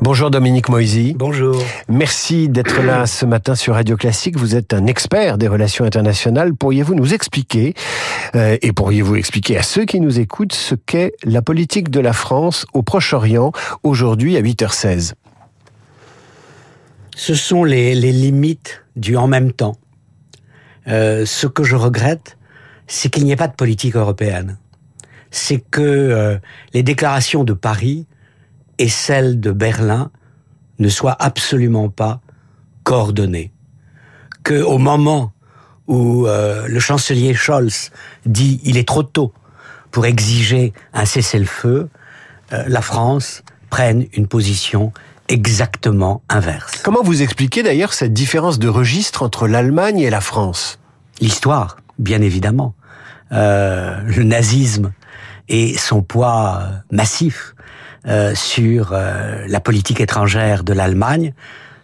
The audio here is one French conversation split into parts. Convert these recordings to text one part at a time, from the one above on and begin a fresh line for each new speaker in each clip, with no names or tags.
Bonjour Dominique Moisy.
Bonjour.
Merci d'être là ce matin sur Radio Classique. Vous êtes un expert des relations internationales. Pourriez-vous nous expliquer, euh, et pourriez-vous expliquer à ceux qui nous écoutent, ce qu'est la politique de la France au Proche-Orient aujourd'hui à 8h16
Ce sont les, limites du en même temps. Euh, ce que je regrette, c'est qu'il n'y ait pas de politique européenne. C'est que euh, les déclarations de Paris et celle de Berlin ne soient absolument pas coordonnées. Que au moment où euh, le chancelier Scholz dit il est trop tôt pour exiger un cessez-le-feu, euh, la France prenne une position exactement inverse.
Comment vous expliquez d'ailleurs cette différence de registre entre l'Allemagne et la France?
L'histoire, bien évidemment. Euh, le nazisme et son poids massif euh, sur euh, la politique étrangère de l'Allemagne,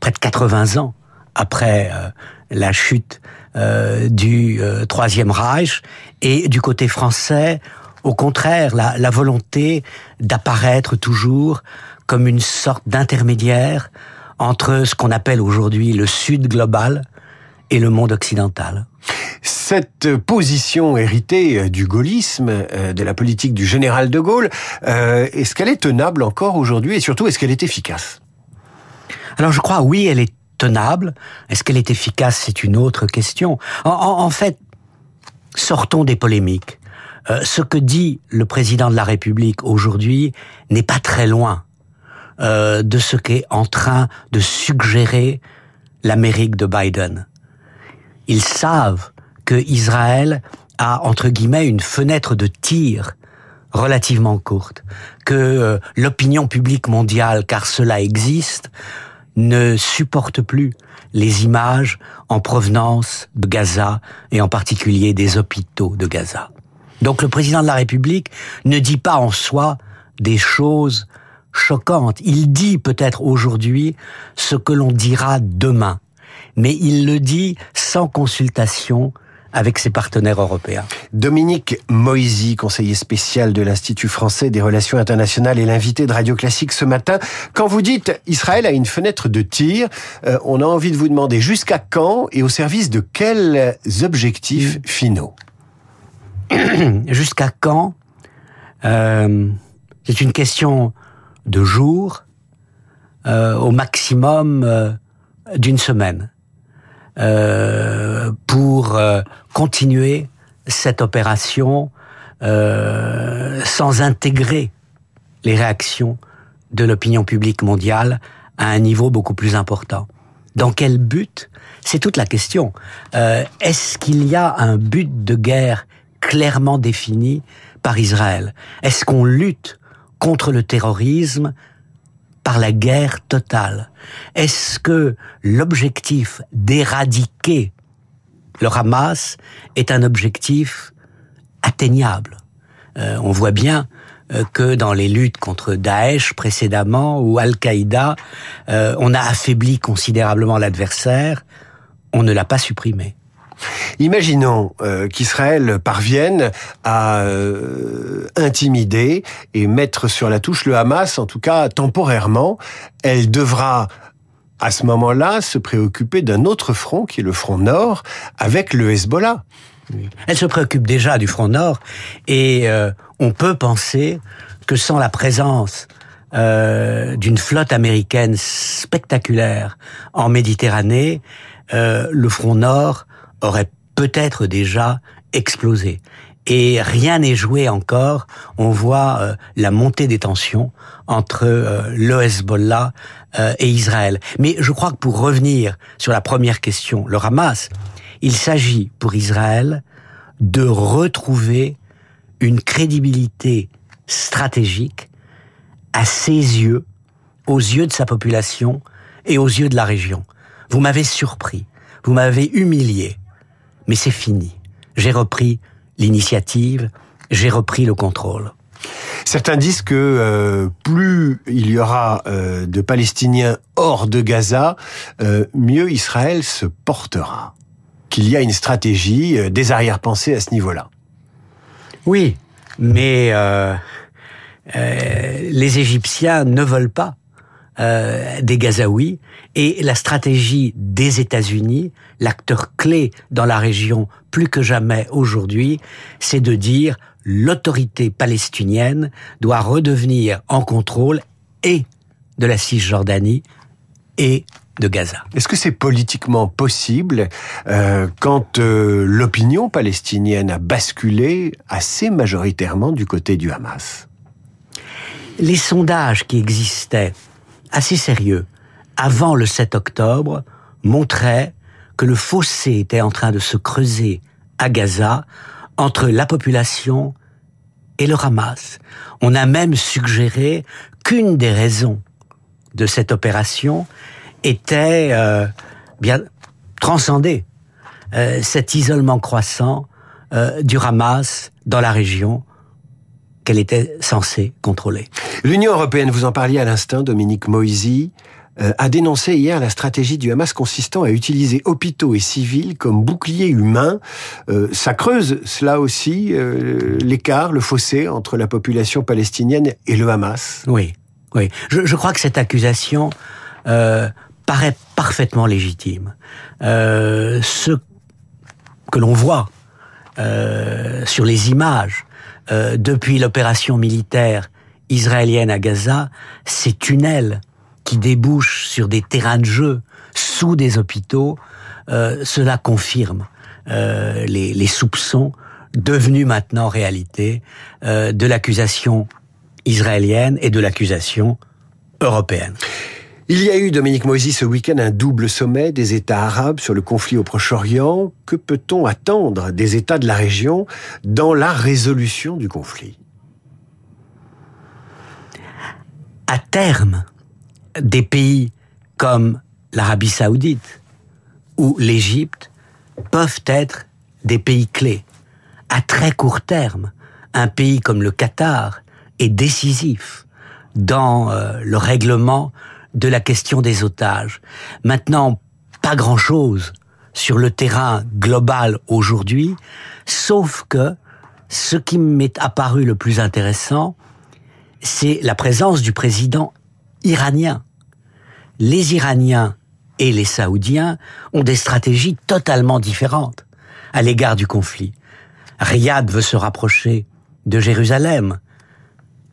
près de 80 ans après euh, la chute du Troisième Reich, et du côté français, au contraire, la, la volonté d'apparaître toujours comme une sorte d'intermédiaire entre ce qu'on appelle aujourd'hui le Sud global et le monde occidental.
Cette position héritée euh, du gaullisme, euh, de la politique du général de Gaulle, euh, est-ce qu'elle est tenable encore aujourd'hui et surtout est-ce qu'elle est efficace?
Alors je crois oui, elle est tenable. Est-ce qu'elle est efficace? C'est une autre question. En, fait, sortons des polémiques. ce que dit le président de la République aujourd'hui n'est pas très loin de ce qu'est en train de suggérer l'Amérique de Biden. Ils savent que Israël a entre guillemets une fenêtre de tir relativement courte, que euh, l'opinion publique mondiale, car cela existe, ne supporte plus les images en provenance de Gaza et en particulier des hôpitaux de Gaza. Donc le président de la République ne dit pas en soi des choses choquantes. Il dit peut-être aujourd'hui ce que l'on dira demain, mais il le dit sans consultation avec ses partenaires européens.
Dominique Moisy, conseiller spécial de l'Institut français des relations internationales et l'invité de Radio Classique ce matin. Quand vous dites Israël a une fenêtre de tir, euh, on a envie de vous demander jusqu'à quand et au service de quels objectifs finaux?
Jusqu'à quand euh, C'est une question de jours, euh, au maximum d'une semaine. Euh, pour euh, continuer cette opération euh, sans intégrer les réactions de l'opinion publique mondiale à un niveau beaucoup plus important. Dans quel but? C'est toute la question. Euh, Est-ce qu'il y a un but de guerre clairement défini par Israël? Est-ce qu'on lutte contre le terrorisme par la guerre totale. Est-ce que l'objectif d'éradiquer le Hamas est un objectif atteignable? Euh, On voit bien euh, que dans les luttes contre Daesh précédemment ou Al-Qaïda, euh, on a affaibli considérablement l'adversaire, on ne l'a pas supprimé.
Imaginons euh, qu'Israël parvienne à euh, intimider et mettre sur la touche le Hamas, en tout cas temporairement. Elle devra à ce moment-là se préoccuper d'un autre front, qui est le front nord, avec le Hezbollah.
Elle se préoccupe déjà du front nord et euh, on peut penser que sans la présence d'une flotte américaine spectaculaire en Méditerranée, le front nord aurait peut-être déjà explosé. Et rien n'est joué encore. On voit euh, la montée des tensions entre euh, le Hezbollah euh, et Israël. Mais je crois que pour revenir sur la première question, le Hamas, il s'agit pour Israël de retrouver une crédibilité stratégique à ses yeux, aux yeux de sa population et aux yeux de la région. Vous m'avez surpris, vous m'avez humilié, mais c'est fini. J'ai repris l'initiative, j'ai repris le contrôle.
Certains disent que euh, plus il y aura euh, de Palestiniens hors de Gaza, euh, mieux Israël se portera. Qu'il y a une stratégie, des arrière-pensées à ce niveau-là.
Oui, mais les Égyptiens ne veulent pas des Gazaouis et la stratégie des États-Unis, l'acteur clé dans la région plus que jamais aujourd'hui, c'est de dire l'autorité palestinienne doit redevenir en contrôle et de la Cisjordanie et de Gaza.
Est-ce que c'est politiquement possible euh, quand euh, l'opinion palestinienne a basculé assez majoritairement du côté du Hamas?
Les sondages qui existaient, assez sérieux, avant le 7 octobre, montraient que le fossé était en train de se creuser à Gaza entre la population et le Hamas. On a même suggéré qu'une des raisons de cette opération était euh, bien transcendé euh, cet isolement croissant euh, du Hamas dans la région qu'elle était censée contrôler.
L'Union européenne, vous en parliez à l'instant, Dominique Moisy, a dénoncé hier la stratégie du Hamas consistant à utiliser hôpitaux et civils comme boucliers humains. ça creuse, cela aussi, l'écart, le fossé entre la population palestinienne et le Hamas.
Oui, oui. Je, je crois que cette accusation euh, paraît parfaitement légitime. Euh, ce que l'on voit euh, sur les images euh, depuis l'opération militaire israélienne à Gaza, ces tunnels qui débouchent sur des terrains de jeu sous des hôpitaux, euh, cela confirme euh, les, les, soupçons devenus maintenant réalité de l'accusation israélienne et de l'accusation européenne.
Il y a eu, Dominique Moisy, ce week-end un double sommet des États arabes sur le conflit au Proche-Orient. Que peut-on attendre des États de la région dans la résolution du conflit?
À terme, des pays comme l'Arabie saoudite ou l'Égypte peuvent être des pays clés. À très court terme, un pays comme le Qatar est décisif dans euh, le règlement de la question des otages. Maintenant, pas grand-chose sur le terrain global aujourd'hui, sauf que ce qui m'est apparu le plus intéressant, c'est la présence du président iranien. Les Iraniens et les Saoudiens ont des stratégies totalement différentes à l'égard du conflit. Riyad veut se rapprocher de Jérusalem.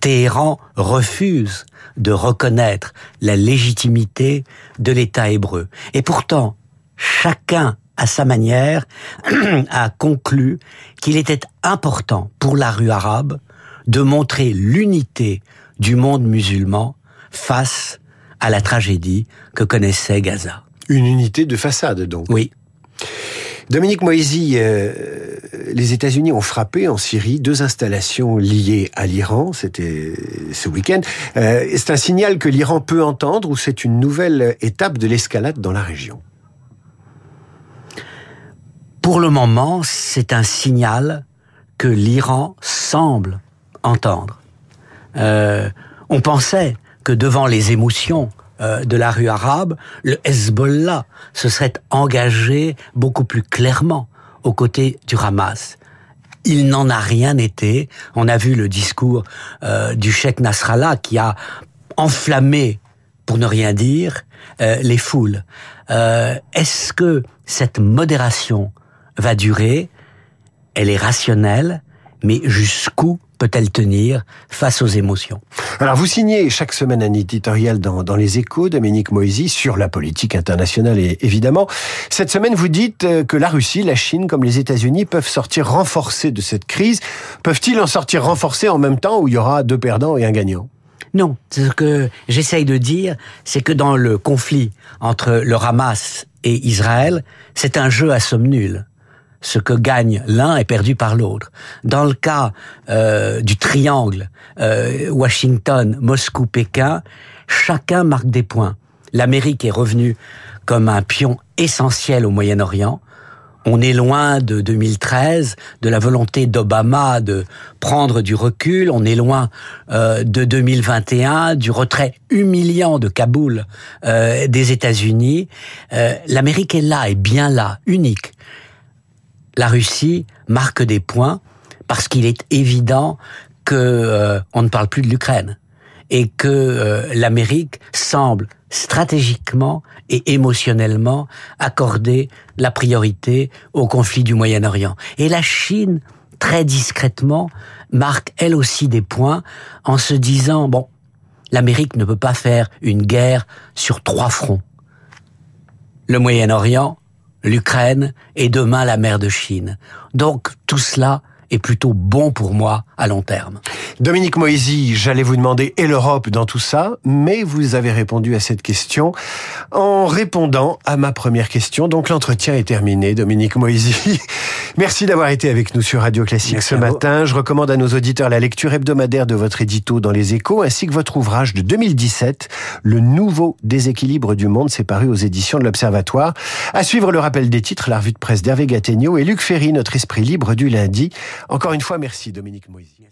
Téhéran refuse de reconnaître la légitimité de l'État hébreu. Et pourtant, chacun à sa manière a conclu qu'il était important pour la rue arabe de montrer l'unité du monde musulman face à la tragédie que connaissait Gaza.
Une unité de façade, donc.
Oui.
Dominique Moisy, euh, les États-Unis ont frappé en Syrie deux installations liées à l'Iran. C'était ce week-end. Euh, c'est un signal que l'Iran peut entendre ou c'est une nouvelle étape de l'escalade dans la région?
Pour le moment, c'est un signal que l'Iran semble entendre. Euh, on pensait que devant les émotions euh, de la rue arabe, le Hezbollah se serait engagé beaucoup plus clairement aux côtés du Hamas. Il n'en a rien été. On a vu le discours euh, du cheikh Nasrallah qui a enflammé, pour ne rien dire, euh, les foules. Est-ce que cette modération va durer? Elle est rationnelle, mais jusqu'où peut-elle tenir face aux émotions?
Alors vous signez chaque semaine un éditorial dans, dans les échos, Dominique Moisy, sur la politique internationale et, évidemment. Cette semaine, vous dites euh, que la Russie, la Chine comme les États-Unis peuvent sortir renforcés de cette crise. Peuvent-ils en sortir renforcés en même temps où il y aura deux perdants et un gagnant?
Non, ce que j'essaye de dire, c'est que dans le conflit entre le Hamas et Israël, c'est un jeu à somme nulle ce que gagne l'un est perdu par l'autre. Dans le cas euh, du triangle euh, Washington, Moscou, Pékin, chacun marque des points. L'Amérique est revenue comme un pion essentiel au Moyen-Orient. On est loin de 2013, de la volonté d'Obama de prendre du recul. On est loin euh, de 2021, du retrait humiliant de Kaboul euh, des États-Unis. Euh, L'Amérique est là, est bien là, unique la Russie marque des points parce qu'il est évident que euh, on ne parle plus de l'Ukraine et que euh, l'Amérique semble stratégiquement et émotionnellement accorder la priorité au conflit du Moyen-Orient. Et la Chine, très discrètement, marque elle aussi des points en se disant, bon, l'Amérique ne peut pas faire une guerre sur trois fronts. Le Moyen-Orient, l'Ukraine et demain la mer de Chine. Donc tout cela est plutôt bon pour moi à long terme.
Dominique Moisy, j'allais vous demander et l'Europe dans tout ça, mais vous avez répondu à cette question en répondant à ma première question. Donc l'entretien est terminé, Dominique Moisy. Merci d'avoir été avec nous sur Radio Classique ce matin. Je recommande à nos auditeurs la lecture hebdomadaire de votre édito dans les échos, ainsi que votre ouvrage de 2017, Le nouveau déséquilibre du monde, c'est paru aux éditions de l'Observatoire. À suivre le rappel des titres, la revue de presse d'Hervé Gattegno et Luc Ferry, notre esprit libre du lundi. Encore une fois, merci Dominique Moisy.